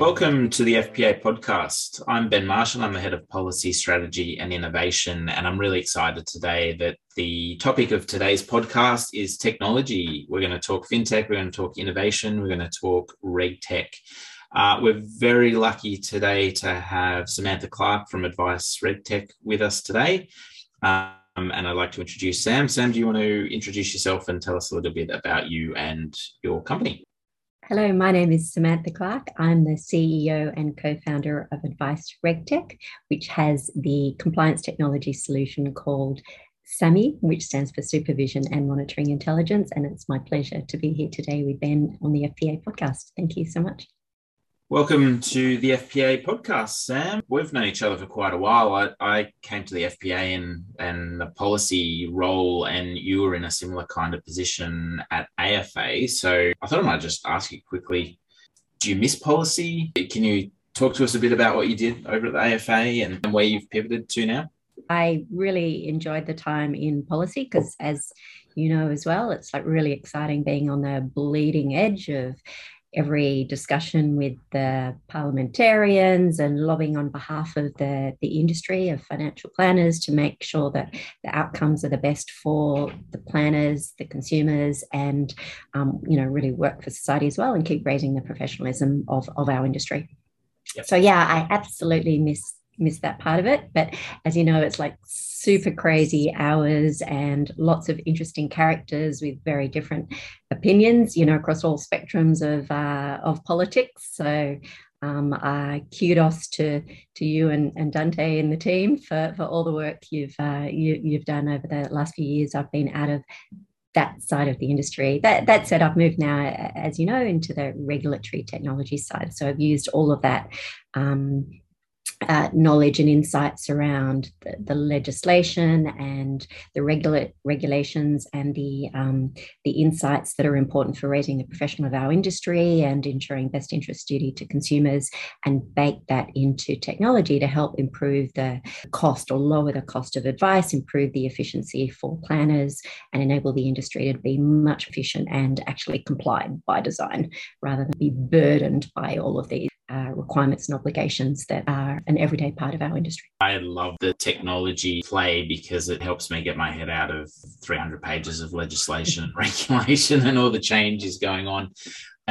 Welcome to the FPA podcast. I'm Ben Marshall. I'm the head of policy, strategy, and innovation. And I'm really excited today that the topic of today's podcast is technology. We're going to talk fintech, we're going to talk innovation, we're going to talk regtech. Uh, we're very lucky today to have Samantha Clark from Advice RegTech with us today. Um, and I'd like to introduce Sam. Sam, do you want to introduce yourself and tell us a little bit about you and your company? Hello, my name is Samantha Clark. I'm the CEO and co founder of Advice RegTech, which has the compliance technology solution called SAMI, which stands for Supervision and Monitoring Intelligence. And it's my pleasure to be here today with Ben on the FPA podcast. Thank you so much. Welcome to the FPA podcast, Sam. We've known each other for quite a while. I, I came to the FPA in and the policy role, and you were in a similar kind of position at AFA. So I thought I might just ask you quickly do you miss policy? Can you talk to us a bit about what you did over at the AFA and where you've pivoted to now? I really enjoyed the time in policy because, as you know as well, it's like really exciting being on the bleeding edge of every discussion with the parliamentarians and lobbying on behalf of the, the industry of financial planners to make sure that the outcomes are the best for the planners, the consumers, and um, you know really work for society as well and keep raising the professionalism of, of our industry. Yep. So yeah, I absolutely miss miss that part of it. But as you know, it's like super crazy hours and lots of interesting characters with very different opinions, you know, across all spectrums of uh, of politics. So um, uh, kudos to to you and, and Dante and the team for, for all the work you've uh, you, you've done over the last few years. I've been out of that side of the industry. That that said, I've moved now, as you know, into the regulatory technology side. So I've used all of that um, uh, knowledge and insights around the, the, legislation and the regula- regulations and the um, the insights that are important for raising the profession of our industry and ensuring best interest duty to consumers and bake that into technology to help improve the cost or lower the cost of advice, improve the efficiency for planners, and enable the industry to be much efficient and actually complied by design rather than be burdened by all of these uh, requirements and obligations that are an everyday part of our industry. I love the technology play because it helps me get my head out of 300 pages of legislation and regulation and all the changes going on.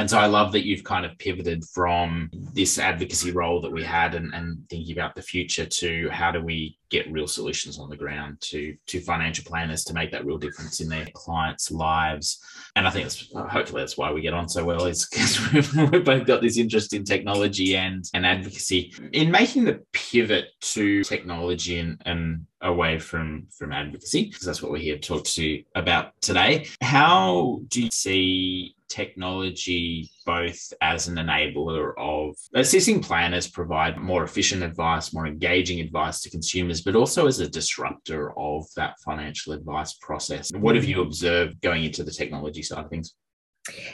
And so I love that you've kind of pivoted from this advocacy role that we had and, and thinking about the future to how do we get real solutions on the ground to, to financial planners to make that real difference in their clients' lives. And I think that's hopefully that's why we get on so well, is because we've, we've both got this interest in technology and, and advocacy. In making the pivot to technology and, and away from from advocacy because that's what we're here to talk to you about today how do you see technology both as an enabler of assisting planners provide more efficient advice, more engaging advice to consumers, but also as a disruptor of that financial advice process. What have you observed going into the technology side of things?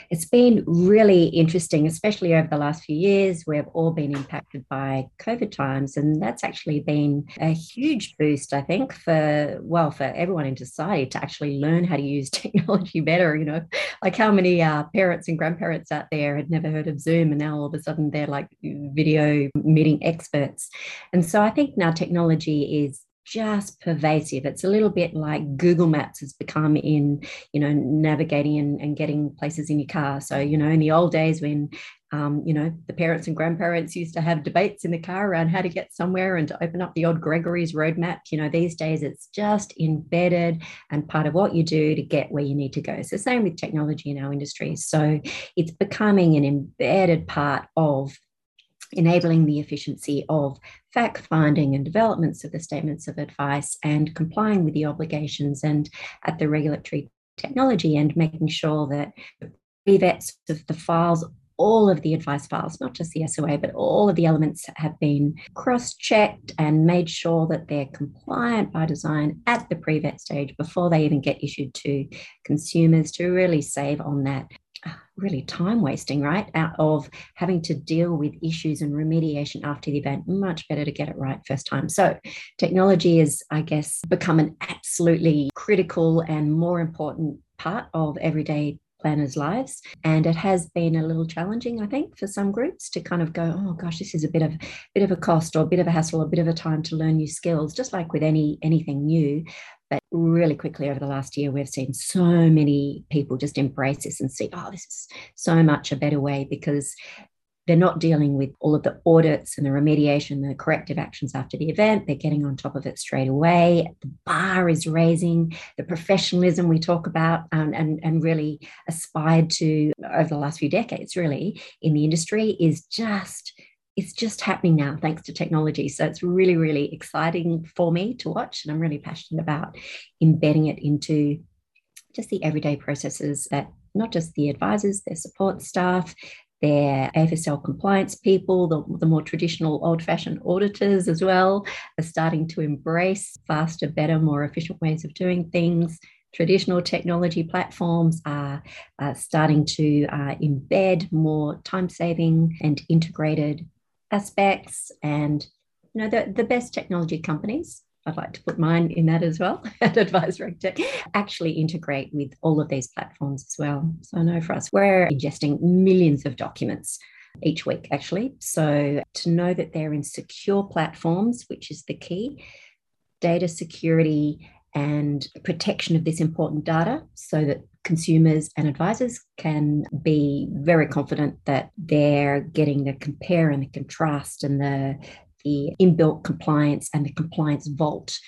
It's been really interesting, especially over the last few years. We've all been impacted by COVID times, and that's actually been a huge boost, I think, for well, for everyone in society to actually learn how to use technology better. You know, like how many uh, parents and grandparents out there had never heard of Zoom, and now all of a sudden they're like video meeting experts. And so I think now technology is just pervasive. It's a little bit like Google Maps has become in, you know, navigating and, and getting places in your car. So, you know, in the old days when, um, you know, the parents and grandparents used to have debates in the car around how to get somewhere and to open up the old Gregory's roadmap, you know, these days it's just embedded and part of what you do to get where you need to go. So, same with technology in our industry. So, it's becoming an embedded part of enabling the efficiency of fact finding and developments of the statements of advice and complying with the obligations and at the regulatory technology and making sure that the vets of the files all of the advice files, not just the SOA, but all of the elements have been cross checked and made sure that they're compliant by design at the pre vet stage before they even get issued to consumers to really save on that really time wasting, right? Out of having to deal with issues and remediation after the event. Much better to get it right first time. So, technology has, I guess, become an absolutely critical and more important part of everyday planners' lives. And it has been a little challenging, I think, for some groups to kind of go, oh gosh, this is a bit of bit of a cost or a bit of a hassle, a bit of a time to learn new skills, just like with any anything new. But really quickly over the last year, we've seen so many people just embrace this and see, oh, this is so much a better way because they're not dealing with all of the audits and the remediation, the corrective actions after the event. They're getting on top of it straight away. The bar is raising, the professionalism we talk about um, and, and really aspired to over the last few decades, really, in the industry is just it's just happening now thanks to technology. So it's really, really exciting for me to watch. And I'm really passionate about embedding it into just the everyday processes that not just the advisors, their support staff, their AFSL compliance people, the, the more traditional old fashioned auditors as well, are starting to embrace faster, better, more efficient ways of doing things. Traditional technology platforms are, starting to uh, embed more time saving and integrated aspects. And you know, the, the best technology companies I'd like to put mine in that as well at Advice RegTech, actually integrate with all of these platforms as well. So I know for us, we're ingesting millions of documents each week, actually. So to know that they're in secure platforms, which is the key, data security and protection of this important data so that consumers and advisors can be very confident that they're getting the compare and the contrast and the the inbuilt compliance and the compliance vault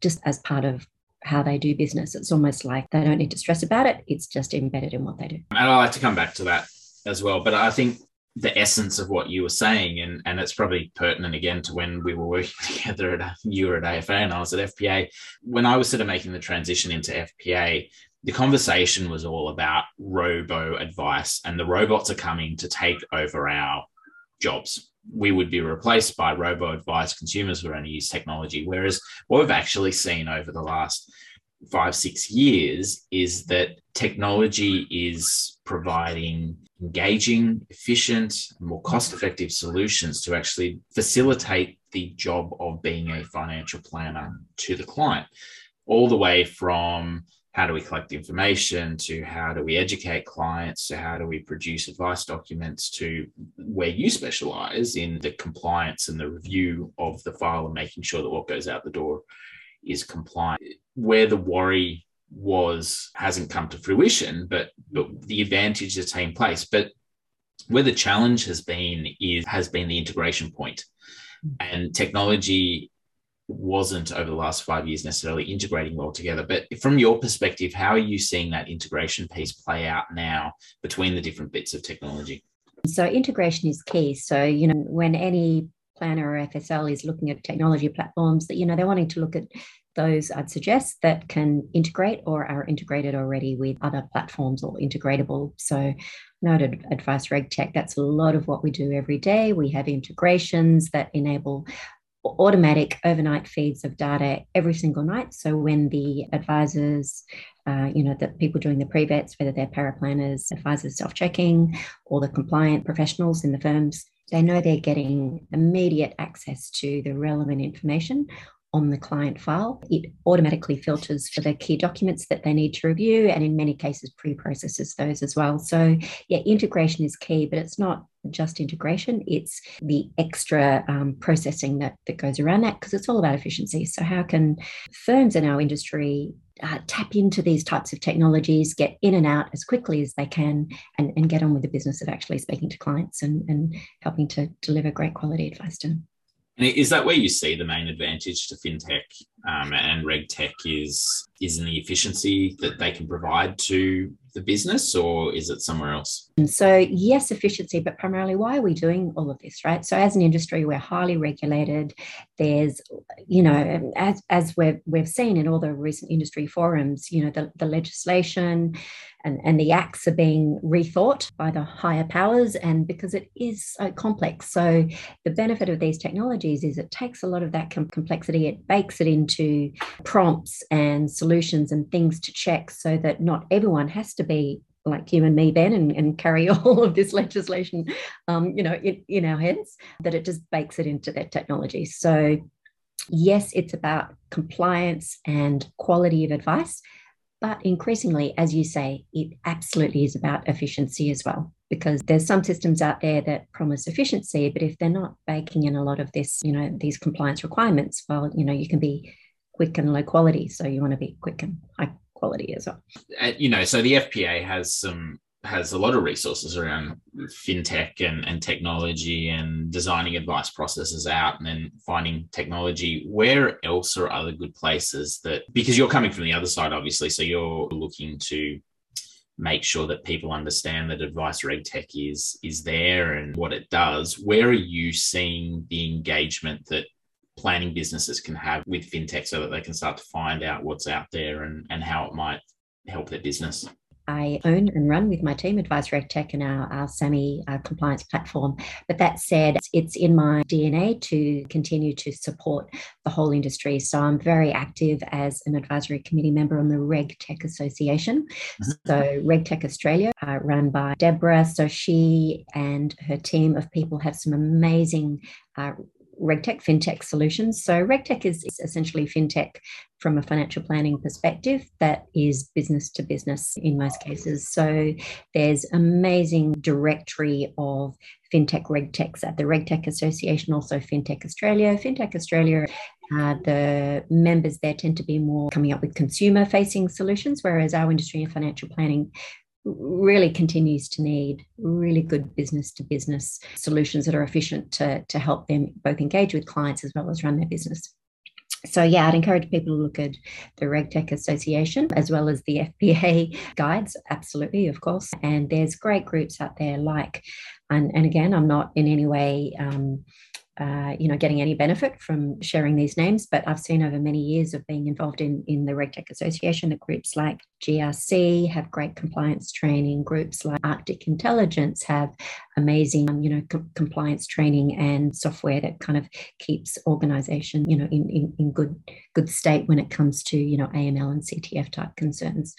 just as part of how they do business. It's almost like they don't need to stress about it, it's just embedded in what they do. And I like to come back to that as well. But I think the essence of what you were saying, and, and it's probably pertinent again to when we were working together at you were at AFA and I was at FPA. When I was sort of making the transition into FPA, the conversation was all about robo advice, and the robots are coming to take over our jobs we would be replaced by robo advised consumers who only use technology. Whereas what we've actually seen over the last five, six years is that technology is providing engaging, efficient, more cost effective solutions to actually facilitate the job of being a financial planner to the client, all the way from how do we collect the information to how do we educate clients to how do we produce advice documents to where you specialize in the compliance and the review of the file and making sure that what goes out the door is compliant. Where the worry was hasn't come to fruition but, but the advantage is taken place. But where the challenge has been is has been the integration point. Mm. And technology wasn't over the last five years necessarily integrating well together. But from your perspective, how are you seeing that integration piece play out now between the different bits of technology? So, integration is key. So, you know, when any planner or FSL is looking at technology platforms, that, you know, they're wanting to look at those I'd suggest that can integrate or are integrated already with other platforms or integratable. So, noted Advice RegTech, that's a lot of what we do every day. We have integrations that enable automatic overnight feeds of data every single night. So when the advisors, uh, you know, the people doing the pre-vets, whether they're paraplanners, advisors self-checking, or the compliant professionals in the firms, they know they're getting immediate access to the relevant information on the client file. It automatically filters for the key documents that they need to review, and in many cases, pre processes those as well. So, yeah, integration is key, but it's not just integration, it's the extra um, processing that, that goes around that because it's all about efficiency. So, how can firms in our industry uh, tap into these types of technologies, get in and out as quickly as they can, and, and get on with the business of actually speaking to clients and, and helping to deliver great quality advice to them? And is that where you see the main advantage to fintech um, and regtech is is in the efficiency that they can provide to the business, or is it somewhere else? And so yes, efficiency, but primarily why are we doing all of this, right? So as an industry, we're highly regulated. There's, you know, as as we've we've seen in all the recent industry forums, you know, the, the legislation and, and the acts are being rethought by the higher powers and because it is so complex so the benefit of these technologies is it takes a lot of that com- complexity it bakes it into prompts and solutions and things to check so that not everyone has to be like you and me, Ben, and, and carry all of this legislation, um, you know, in, in our heads, that it just bakes it into that technology. So, yes, it's about compliance and quality of advice, But increasingly, as you say, it absolutely is about efficiency as well because there's some systems out there that promise efficiency, but if they're not baking in a lot of this, you know, these compliance requirements, well, you know, you can be quick and low quality. So you want to be quick and high quality as well. Uh, you know, so the FPA has some has a lot of resources around fintech and, and technology and designing advice processes out and then finding technology. Where else are other good places that because you're coming from the other side, obviously, so you're looking to make sure that people understand that advice reg tech is is there and what it does where are you seeing the engagement that planning businesses can have with fintech so that they can start to find out what's out there and, and how it might help their business I own and run with my team, Advice Reg Tech and our, our SAMI uh, compliance platform. But that said, it's in my DNA to continue to support the whole industry. So I'm very active as an advisory committee member on the Reg Tech Association. Mm-hmm. So Reg Tech Australia, uh, run by Deborah. So she and her team of people have some amazing uh, RegTech FinTech solutions. So RegTech is, essentially FinTech from a financial planning perspective that is business to business in most cases. So there's amazing directory of FinTech RegTechs at the RegTech Association, also FinTech Australia. FinTech Australia, uh, the members there tend to be more coming up with consumer facing solutions, whereas our industry and financial planning really continues to need really good business to business solutions that are efficient to, to help them both engage with clients as well as run their business. So, yeah, I'd encourage people to look at the RegTech Association as well as the FPA guides, absolutely, of course. And there's great groups out there like, and, and again, I'm not in any way um, uh, you know, getting any benefit from sharing these names, but I've seen over many years of being involved in, in the RegTech Association that groups like GRC have great compliance training, groups like Arctic Intelligence have amazing, you know, co- compliance training and software that kind of keeps organization, you know, in, in, in good, good state when it comes to, you know, AML and CTF type concerns.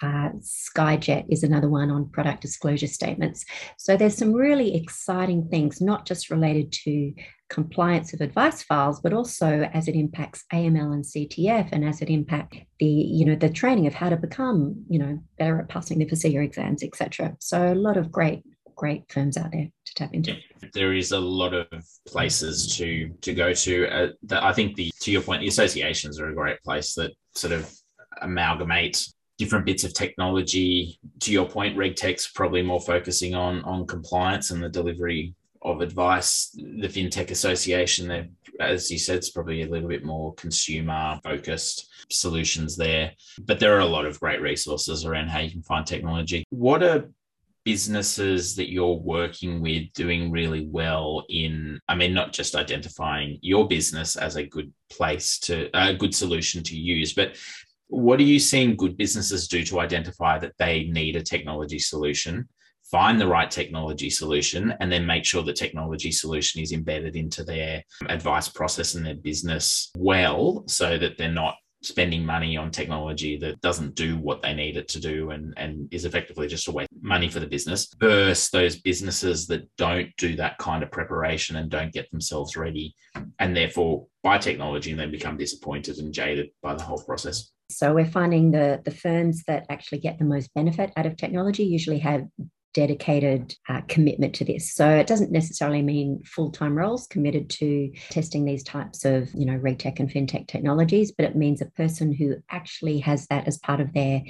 Uh, Skyjet is another one on product disclosure statements. So there's some really exciting things, not just related to compliance of advice files, but also as it impacts AML and CTF and as it impacts the, you know, the training of how to become, you know, better at passing the FASEA exams, etc. So a lot of great, great firms out there to tap into. There is a lot of places to to go to. Uh, the, I think the to your point, the associations are a great place that sort of amalgamate different bits of technology. To your point, RegTech's probably more focusing on on compliance and the delivery of advice. The FinTech Association, as you said, it's probably a little bit more consumer focused solutions there. But there are a lot of great resources around how you can find technology. What are businesses that you're working with doing really well in i mean not just identifying your business as a good place to a good solution to use but what are you seeing good businesses do to identify that they need a technology solution? Find the right technology solution and then make sure the technology solution is embedded into their advice process and their business well so that they're not spending money on technology that doesn't do what they need it to do and, and is effectively just a waste of money for the business versus those businesses that don't do that kind of preparation and don't get themselves ready and therefore buy technology and then become disappointed and jaded by the whole process. So we're finding the, the firms that actually get the most benefit out of technology usually have dedicated uh, commitment to this. So it doesn't necessarily mean full-time roles committed to testing these types of, you know, regtech and fintech technologies, but it means a person who actually has that as part of their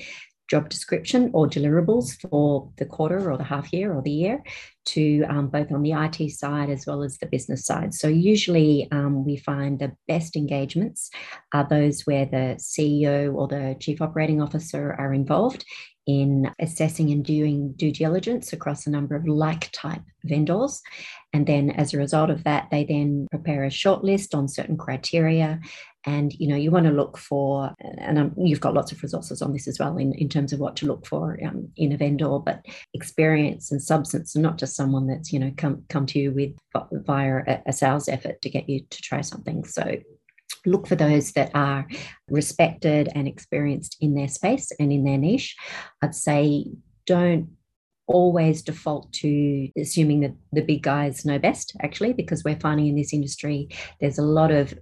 job description or deliverables for the quarter or the half year or the year to um, both on the IT side as well as the business side. So, usually um, we find the best engagements are those where the CEO or the chief operating officer are involved in assessing and doing due diligence across a number of like type vendors. And then as a result of that, they then prepare a short list on certain criteria. And you know, you want to look for, and um, you've got lots of resources on this as well in, in terms of what to look for um, in a vendor, but experience and substance, and not just someone that's you know come come to you with via a sales effort to get you to try something. So look for those that are respected and experienced in their space and in their niche. I'd say don't always default to assuming that the big guys know best, actually, because we're finding in this industry there's a lot of,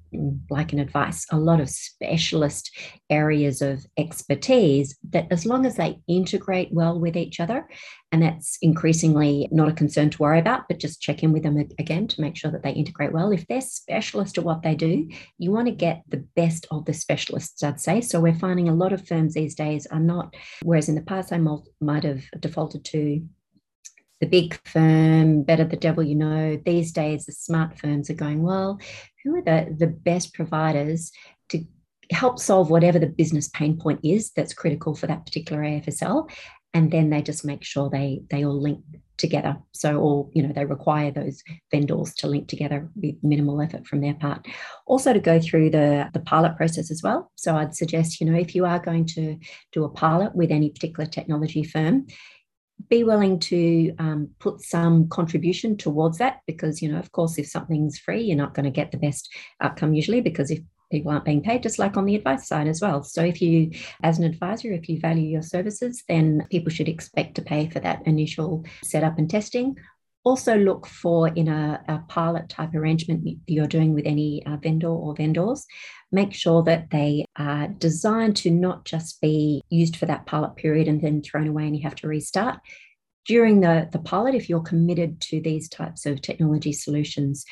like in advice, a lot of specialist areas of expertise that, as long as they integrate well with each other, and that's increasingly not a concern to worry about, but just check in with them again to make sure that they integrate well. If they're specialist at what they do, you want to get the best of the specialists, I'd say. So we're finding a lot of firms these days are not, whereas in the past I might have defaulted to the big firm, better the devil you know. These days, the smart firms are going, well, who are the, the best providers to help solve whatever the business pain point is that's critical for that particular AFSL? And then they just make sure they they all link together. So all, you know, they require those vendors to link together with minimal effort from their part. Also to go through the, the pilot process as well. So I'd suggest, you know, if you are going to do a pilot with any particular technology firm, be willing to um, put some contribution towards that because you know of course if something's free you're not going to get the best outcome usually because if people aren't being paid just like on the advice side as well. So if you as an advisor if you value your services then people should expect to pay for that initial setup and testing. Also look for in a, a pilot type arrangement you're doing with any uh, vendor or vendors. Make sure that they are designed to not just be used for that pilot period and then thrown away and you have to restart. During the, the pilot, if you're committed to these types of technology solutions,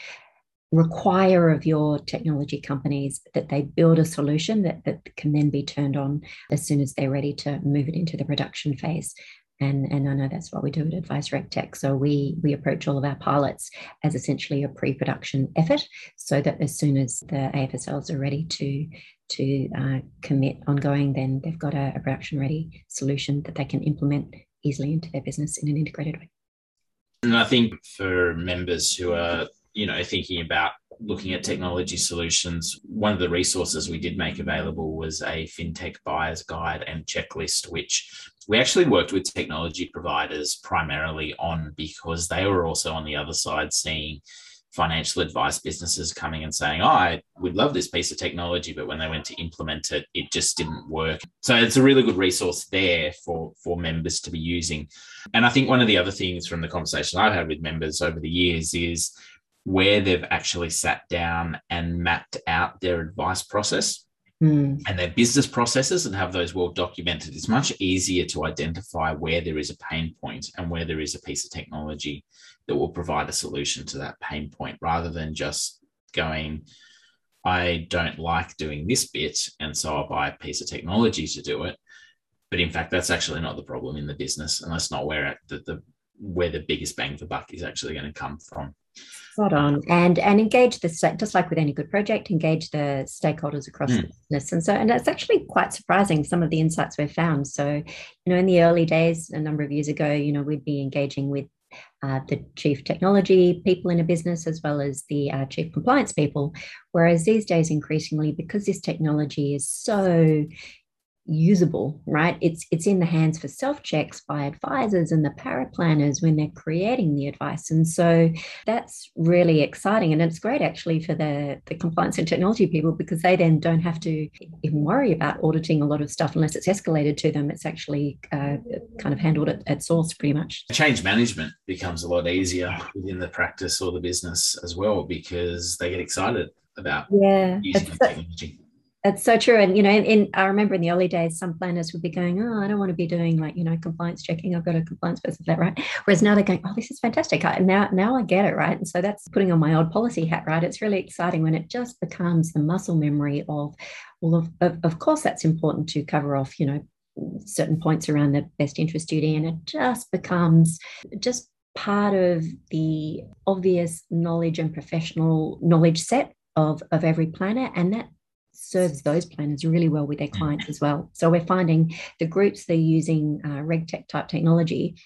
require of your technology companies that they build a solution that, that can then be turned on as soon as they're ready to move it into the production phase. And, and I know that's what we do at Advice Reg Tech. So we we approach all of our pilots as essentially a pre-production effort, so that as soon as the AFSLs are ready to to uh, commit ongoing, then they've got a, a production ready solution that they can implement easily into their business in an integrated way. And I think for members who are you know thinking about looking at technology solutions, one of the resources we did make available was a fintech buyer's guide and checklist, which we actually worked with technology providers primarily on because they were also on the other side seeing financial advice businesses coming and saying, Oh, I would love this piece of technology, but when they went to implement it, it just didn't work. So it's a really good resource there for, for members to be using. And I think one of the other things from the conversation I've had with members over the years is where they've actually sat down and mapped out their advice process mm. and their business processes and have those well documented, it's much easier to identify where there is a pain point and where there is a piece of technology that will provide a solution to that pain point rather than just going, I don't like doing this bit. And so I'll buy a piece of technology to do it. But in fact, that's actually not the problem in the business, and that's not where the, the where the biggest bang for buck is actually going to come from. Spot on, and and engage the just like with any good project, engage the stakeholders across mm. the business, and so and it's actually quite surprising some of the insights we've found. So, you know, in the early days, a number of years ago, you know, we'd be engaging with uh, the chief technology people in a business as well as the uh, chief compliance people. Whereas these days, increasingly, because this technology is so usable, right? It's it's in the hands for self checks by advisors and the paraplanners when they're creating the advice, and so that's really exciting, and it's great actually for the the compliance and technology people because they then don't have to even worry about auditing a lot of stuff unless it's escalated to them. It's actually uh, kind of handled at, at source pretty much. Change management becomes a lot easier within the practice or the business as well because they get excited about yeah, using the technology it's so true. And, you know, in, in, I remember in the early days, some planners would be going, oh, I don't want to be doing like, you know, compliance checking. I've got a compliance person for that, right? Whereas now they're going, oh, this is fantastic. I, now, now I get it, right? And so that's putting on my old policy hat, right? It's really exciting when it just becomes the muscle memory of, well, of, of, of course, that's important to cover off, you know, certain points around the best interest duty. And it just becomes just part of the obvious knowledge and professional knowledge set of, of every planner. And that serves those planners really well with their mm. clients as well. So we're finding the groups that are using uh, RegTech type technology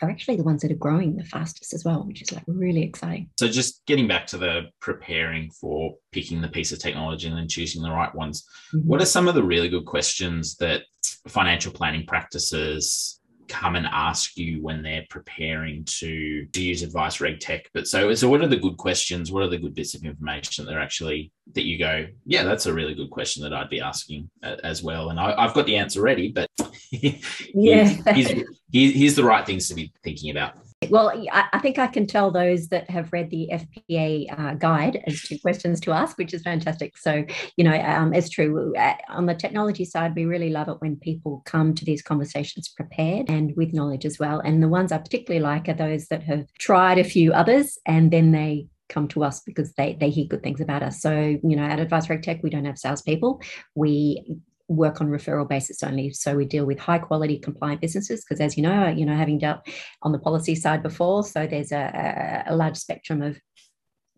are actually the ones that are growing the fastest as well, which is like really exciting. So just getting back to the preparing for picking the piece of technology and then choosing the right ones, mm-hmm. what are some of the really good questions that financial planning practices come and ask you when they're preparing to, to use advice reg tech. But so so what are the good questions? What are the good bits of information that are actually that you go yeah that's a really good question that i'd be asking uh, as well. And I, have got the answer ready but yeah. here's, here's, here's the right things to be thinking about well, I think I can tell those that have read the FPA uh, guide as to questions to ask, which is fantastic. So, you know, um, it's true. Uh, on the technology side, we really love it when people come to these conversations prepared and with knowledge as well. And the ones I particularly like are those that have tried a few others and then they come to us because they they hear good things about us. So, you know, at Advice Reg Tech, we don't have salespeople. We work on referral basis only. So we deal with high quality compliant businesses because, as you know, you know, having dealt on the policy side before, so there's a, a large spectrum of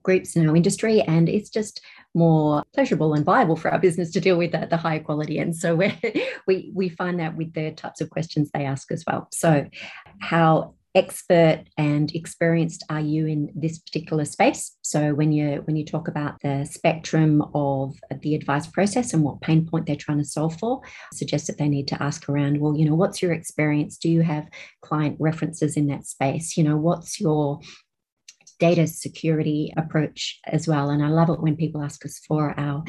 groups in our industry, and it's just more pleasurable and viable for our business to deal with the, the higher quality. And so we we find that with the types of questions they ask as well. So how expert and experienced are you in this particular space? So when you when you talk about the spectrum of the advice process and what pain point they're trying to solve for I suggest that they need to ask around well you know what's your experience? Do you have client references in that space? You know what's your data security approach as well. And I love it when people ask us for our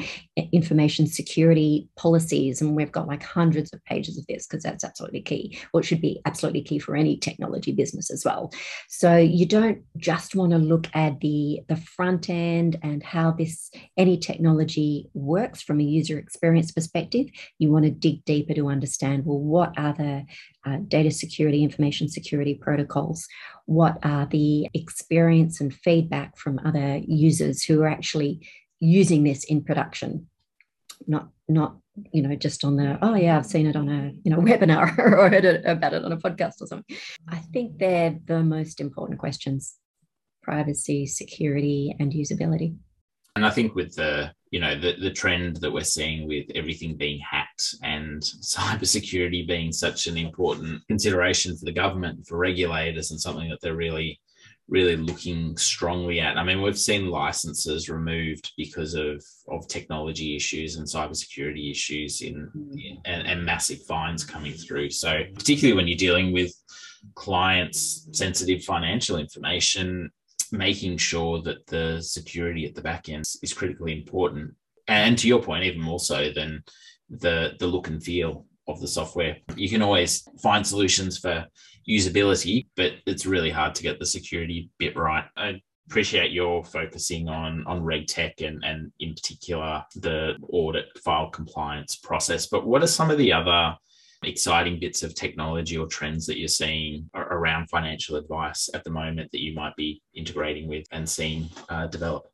information security policies. And we've got like hundreds of pages of this because that's absolutely key, or it should be absolutely key for any technology business as well. So you don't just want to look at the, the front end and how this any technology works from a user experience perspective. You want to dig deeper to understand well, what are the uh, data security, information security protocols? What are the experience and feedback from other users who are actually using this in production? Not, not you know, just on the oh yeah, I've seen it on a you know webinar or heard it, about it on a podcast or something. I think they're the most important questions: privacy, security, and usability. And I think with the you know the, the trend that we're seeing with everything being hacked and cybersecurity being such an important consideration for the government for regulators and something that they're really really looking strongly at. I mean, we've seen licenses removed because of of technology issues and cybersecurity issues in, in and, and massive fines coming through. So particularly when you're dealing with clients sensitive financial information making sure that the security at the back end is critically important. And to your point, even more so than the the look and feel of the software. You can always find solutions for usability, but it's really hard to get the security bit right. I appreciate your focusing on on reg tech and and in particular the audit file compliance process. But what are some of the other exciting bits of technology or trends that you're seeing around financial advice at the moment that you might be integrating with and seeing uh, develop?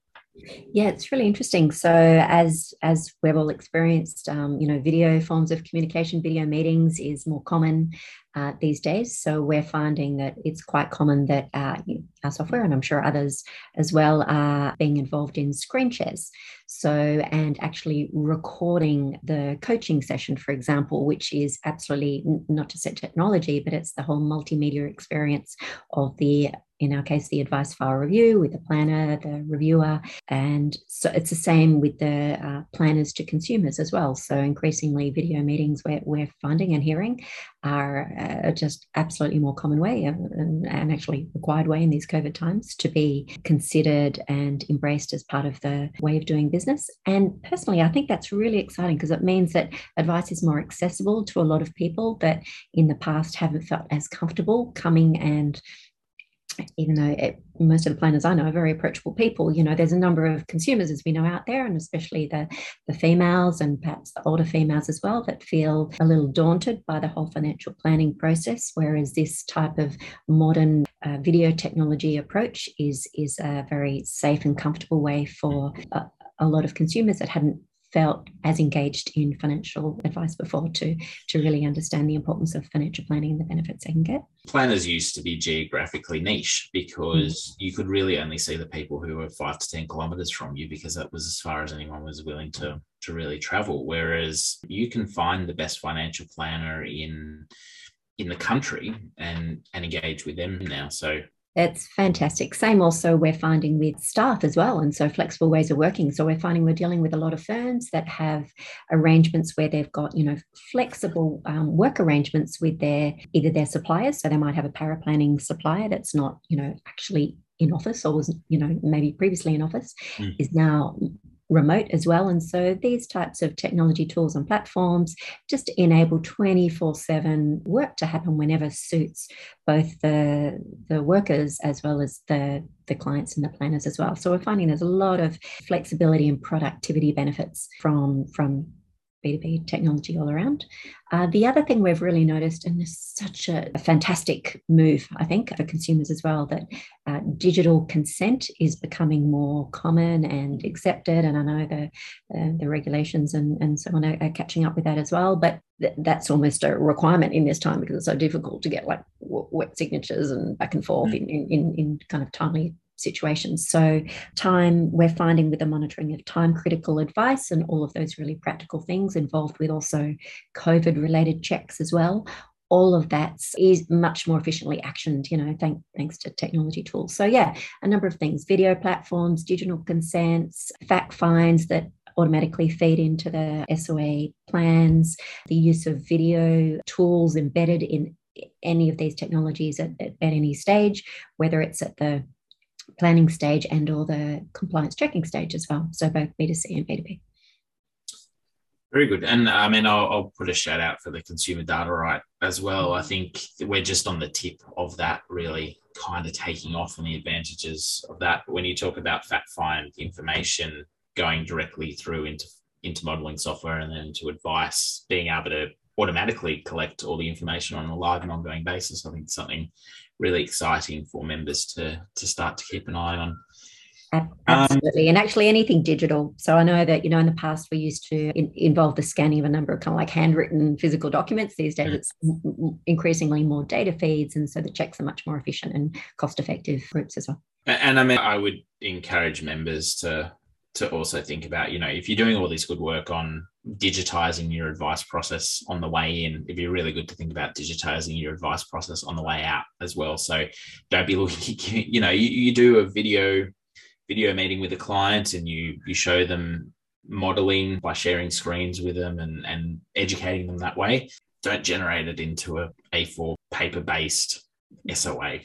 Yeah, it's really interesting. So as as we've all experienced, um, you know, video forms of communication, video meetings is more common uh, these days. So we're finding that it's quite common that uh, our software, and I'm sure others as well, are being involved in screen shares. So and actually recording the coaching session, for example, which is absolutely not just technology, but it's the whole multimedia experience of the in our case, the advice file review with the planner, the reviewer. And so it's the same with the uh, planners to consumers as well. So increasingly, video meetings we're, we're finding and hearing are uh, just absolutely more common way and, and actually required way in these COVID times to be considered and embraced as part of the way of doing business. And personally, I think that's really exciting because it means that advice is more accessible to a lot of people that in the past haven't felt as comfortable coming and even though it, most of the planners I know are very approachable people, you know, there's a number of consumers, as we know, out there, and especially the, the females and perhaps the older females as well, that feel a little daunted by the whole financial planning process. Whereas this type of modern uh, video technology approach is, is a very safe and comfortable way for a, a lot of consumers that hadn't felt as engaged in financial advice before to to really understand the importance of financial planning and the benefits they can get. Planners used to be geographically niche because mm. you could really only see the people who were five to ten kilometers from you because that was as far as anyone was willing to to really travel. Whereas you can find the best financial planner in in the country and and engage with them now. So It's fantastic. Same also, we're finding with staff as well. And so flexible ways of working. So we're finding we're dealing with a lot of firms that have arrangements where they've got, you know, flexible um, work arrangements with their either their suppliers. So they might have a paraplanning supplier that's not, you know, actually in office or was, you know, maybe previously in office, mm. is now remote as well. And so these types of technology tools and platforms just enable 24 7 work to happen whenever suits both the, the workers as well as the, the clients and the planners as well. So we're finding there's a lot of flexibility and productivity benefits from, from B2B technology all around. Uh, the other thing we've really noticed, and this is such a, a fantastic move, I think, for consumers as well, that uh, digital consent is becoming more common and accepted. And I know the, uh, the regulations and, and so on are, are, catching up with that as well. But th- that's almost a requirement in this time because it's so difficult to get like w- wet signatures and back and forth mm. in, in, in kind of timely situations. So, time, we're finding with the monitoring of time critical advice and all of those really practical things involved with also COVID related checks as well. All of that is much more efficiently actioned, you know, thank, thanks to technology tools. So, yeah, a number of things video platforms, digital consents, fact finds that automatically feed into the SOA plans, the use of video tools embedded in any of these technologies at, at, any stage, whether it's at the planning stage and or the compliance checking stage as well. So both B2C and B2B. Very good. And I mean, I'll, I'll, put a shout out for the consumer data right as well. I think we're just on the tip of that, really kind of taking off and the advantages of that. When you talk about fact find information going directly through into, into modeling software and then to advice, being able to automatically collect all the information on a live and ongoing basis, I think it's something really exciting for members to to start to keep an eye on. Absolutely, um, and actually anything digital. So I know that you know in the past we used to in, involve the scanning of a number of kind of like handwritten physical documents. These days, it's increasingly more data feeds, and so the checks are much more efficient and cost effective groups as well. And I mean, I would encourage members to to also think about, you know, if you're doing all this good work on digitizing your advice process on the way in, it'd be really good to think about digitizing your advice process on the way out as well. So don't be looking, you know, you, you do a video video meeting with a client and you you show them modeling by sharing screens with them and, and educating them that way. Don't generate it into a A4 paper based SOA.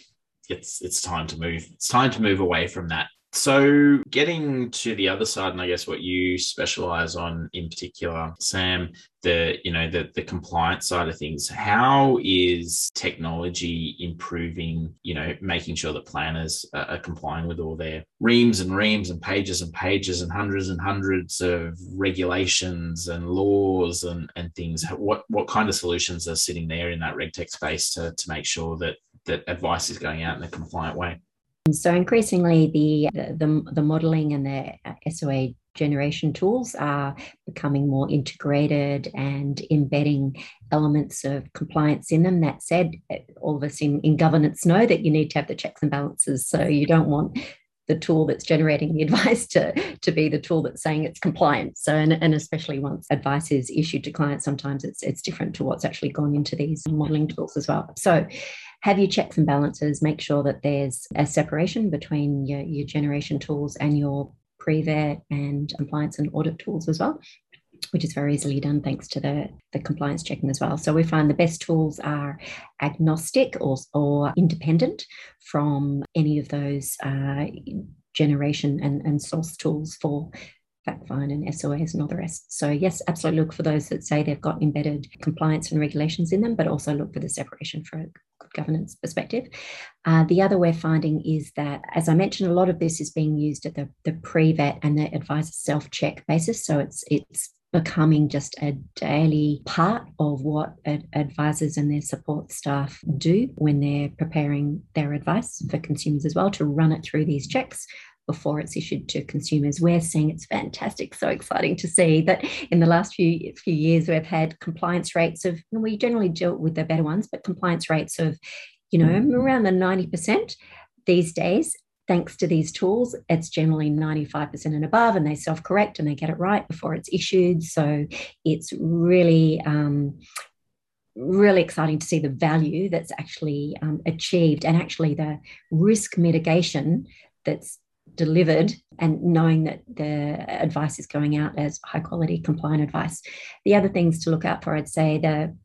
It's it's time to move. It's time to move away from that so, getting to the other side, and I guess what you specialize on in particular, Sam, the you know the the compliance side of things. How is technology improving? You know, making sure that planners are, complying with all their reams and reams and pages and pages and hundreds and hundreds of regulations and laws and and things. What what kind of solutions are sitting there in that regtech space to to make sure that that advice is going out in a compliant way? So increasingly, the, the, the modeling and the SOA generation tools are becoming more integrated and embedding elements of compliance in them. That said, eh, all of us in, in governance know that you need to have the checks and balances. So you don't want the tool that's generating the advice to, to be the tool that's saying it's compliant. So, and, and especially once advice is issued to clients, sometimes it's, it's different to what's actually gone into these modeling tools as well. So, have your checks and balances, make sure that there's a separation between your, your generation tools and your pre-vet and compliance and audit tools as well which is very easily done thanks to the, the compliance checking as well. So we find the best tools are agnostic or, or independent from any of those uh, generation and, and source tools for FactFind and SOAs and all the rest. So yes, absolutely look for those that say they've got embedded compliance and regulations in them, but also look for the separation for governance perspective. Uh, the other we're finding is that, as I mentioned, a lot of this is being used at the, the pre-vet and the advisor self-check basis. So it's it's becoming just a daily part of what ad- advisors and their support staff do when they're preparing their advice for consumers as well to run it through these checks before it's issued to consumers. We're seeing it's fantastic, so exciting to see that in the last few few years we've had compliance rates of we generally deal with the better ones, but compliance rates of you know mm-hmm. around the 90% these days. Thanks to these tools, it's generally 95% and above, and they self correct and they get it right before it's issued. So it's really um, really exciting to see the value that's actually um, achieved and actually the risk mitigation that's delivered and knowing that the advice is going out as high quality compliant advice. The other things to look out for, I'd say the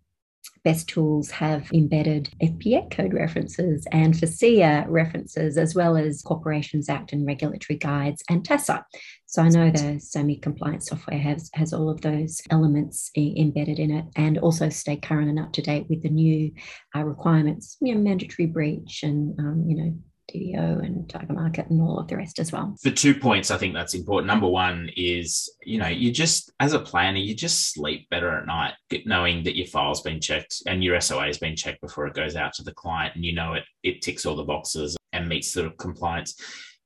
best tools have embedded FPA code references and FASEA references, as well as Corporations Act and regulatory guides and TASA. So I know the SAMI compliance software has, has all of those elements embedded in it and also stay current and up to date with the new uh, requirements, you know, mandatory breach and, um, you know, DDO and target market and all of the rest as well. For two points, I think that's important. Number one is, you know, you just, as a planner, you just sleep better at night, knowing that your file's been checked and your SOA has been checked before it goes out to the client and you know it, it ticks all the boxes and meets the compliance.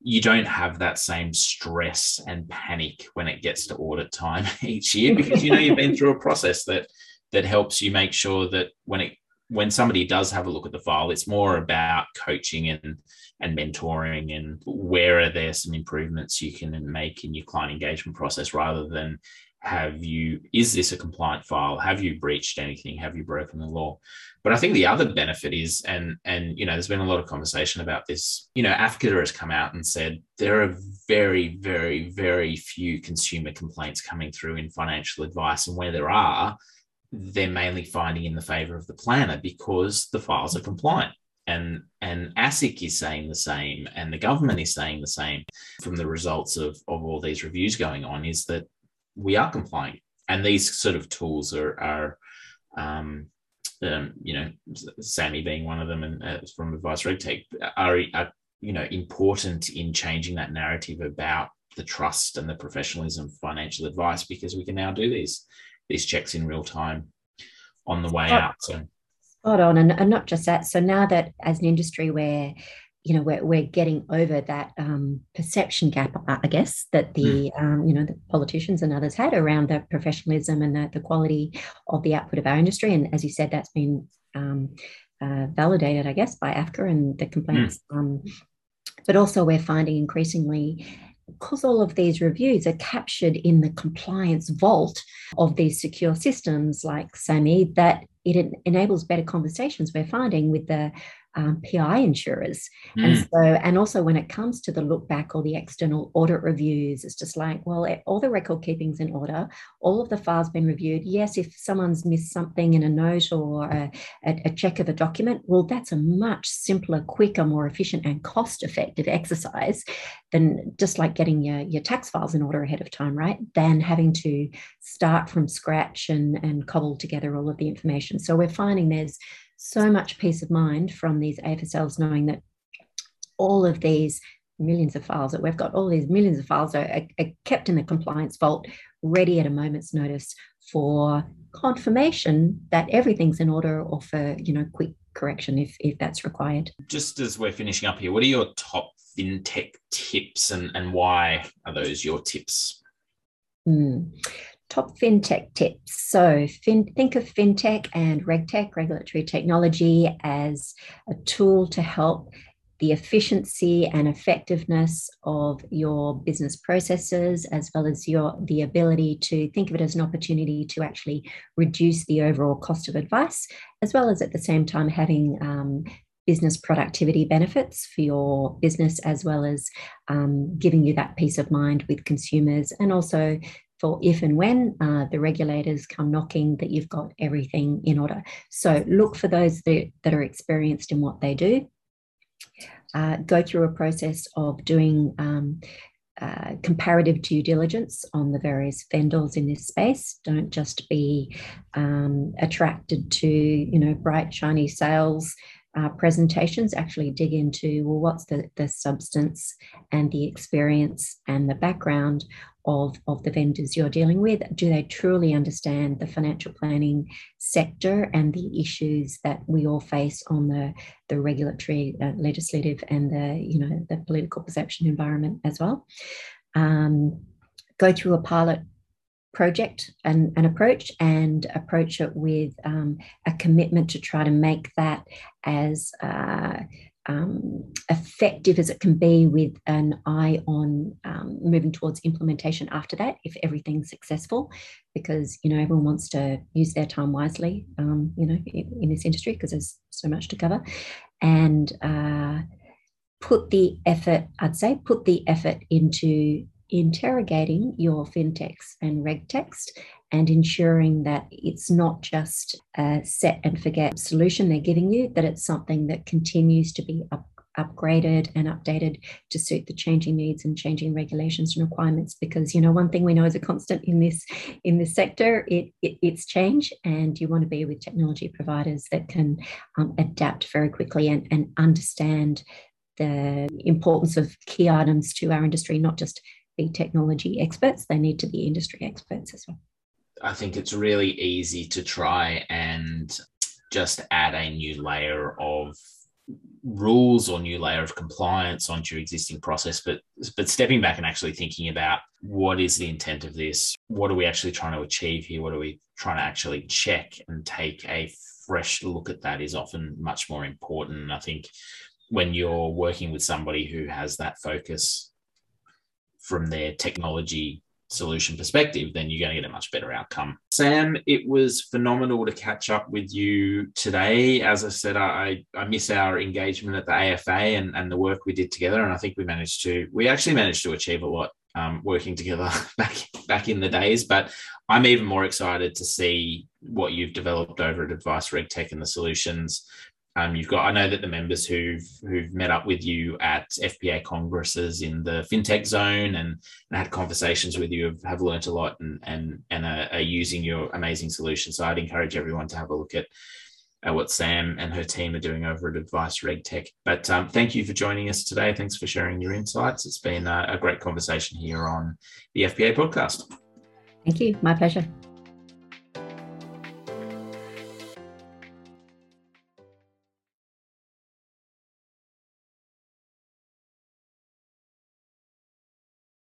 You don't have that same stress and panic when it gets to audit time each year because you know you've been through a process that that helps you make sure that when it when somebody does have a look at the file, it's more about coaching and and mentoring and where are there some improvements you can make in your client engagement process rather than have you is this a compliant file? Have you breached anything? Have you broken the law? But i think the other benefit is and and you know there's been a lot of conversation about this you know afca has come out and said there are very very very few consumer complaints coming through in financial advice and where there are they're mainly finding in the favor of the planner because the files are compliant. And and ASIC is saying the same, and the government is saying the same from the results of, of all these reviews going on is that we are complying, and these sort of tools are are um, um, you know SAMI being one of them, and uh, from Advice RegTech are, are you know important in changing that narrative about the trust and the professionalism of financial advice because we can now do these these checks in real time on the way out. So Spot on, and, and not just that. So now that as an industry, we're you know we're, we're getting over that um, perception gap i guess that the mm. um, you know the politicians and others had around the professionalism and the, the quality of the output of our industry and as you said that's been um, uh, validated i guess by afca and the complaints mm. but also we're finding increasingly because all of these reviews are captured in the compliance vault of these secure systems like SAMI, that it enables better conversations we're finding with the um, PI insurers. Mm. And so, and also when it comes to the look back or the external audit reviews, it's just like, well, all the record keeping's in order, all of the files been reviewed. Yes, if someone's missed something in a note or a, a, a check of a document, well, that's a much simpler, quicker, more efficient, and cost effective exercise than just like getting your, your tax files in order ahead of time, right? Than having to start from scratch and, and cobble together all of the information. So we're finding there's so much peace of mind from these AFSLs knowing that all of these millions of files that we've got, all these millions of files are, are, are kept in the compliance vault, ready at a moment's notice for confirmation that everything's in order or for you know quick correction if if that's required. Just as we're finishing up here, what are your top fintech tips and, and why are those your tips? Mm top fintech tips. So, fin- think of fintech and regtech, regulatory technology, as a tool to help the efficiency and effectiveness of your business processes, as well as your the ability to think of it as an opportunity to actually reduce the overall cost of advice, as well as at the same time having um, business productivity benefits for your business, as well as um, giving you that peace of mind with consumers and also for if and when uh, the regulators come knocking that you've got everything in order. So look for those that, that are experienced in what they do. Uh, go through a process of doing um, uh, comparative due diligence on the various vendors in this space. Don't just be um, attracted to, you know, bright, shiny sales uh, presentations actually dig into well what's the, the substance and the experience and the background of, of the vendors you're dealing with? Do they truly understand the financial planning sector and the issues that we all face on the, the regulatory uh, legislative and the you know the political perception environment as well? Um, go through a pilot project and an approach and approach it with um, a commitment to try to make that as uh, um, effective as it can be with an eye on um, moving towards implementation after that if everything's successful. Because you know everyone wants to use their time wisely um, you know in, in, this industry because there's so much to cover. And uh, put the effort i'd say put the effort into interrogating your fintechs and regtechs and ensuring that it's not just a set and forget solution they're giving you, that it's something that continues to be up, upgraded and updated to suit the changing needs and changing regulations and requirements. Because you know one thing we know is a constant in this in this sector it, it it's change and you want to be with technology providers that can um, adapt very quickly and, and understand the importance of key items to our industry not just be technology experts, they need to be industry experts as well. I think it's really easy to try and just add a new layer of rules or new layer of compliance onto your existing process but but stepping back and actually thinking about what is the intent of this what are we actually trying to achieve here what are we trying to actually check and take a fresh look at that is often much more important i think when you're working with somebody who has that focus from their technology solution perspective, then you're going to get a much better outcome. Sam, it was phenomenal to catch up with you today. As I said, I, I miss our engagement at the AFA and, and the work we did together. And I think we managed to, we actually managed to achieve a lot um, working together back back in the days. But I'm even more excited to see what you've developed over at Advice RegTech and the solutions um, you've got, I know that the members who've who've met up with you at FPA congresses in the fintech zone and, and had conversations with you have, have learned a lot and and and are, are, using your amazing solution. So I'd encourage everyone to have a look at, at what Sam and her team are doing over at Advice RegTech. But um, thank you for joining us today. Thanks for sharing your insights. It's been a, a great conversation here on the FPA podcast. Thank you. My pleasure.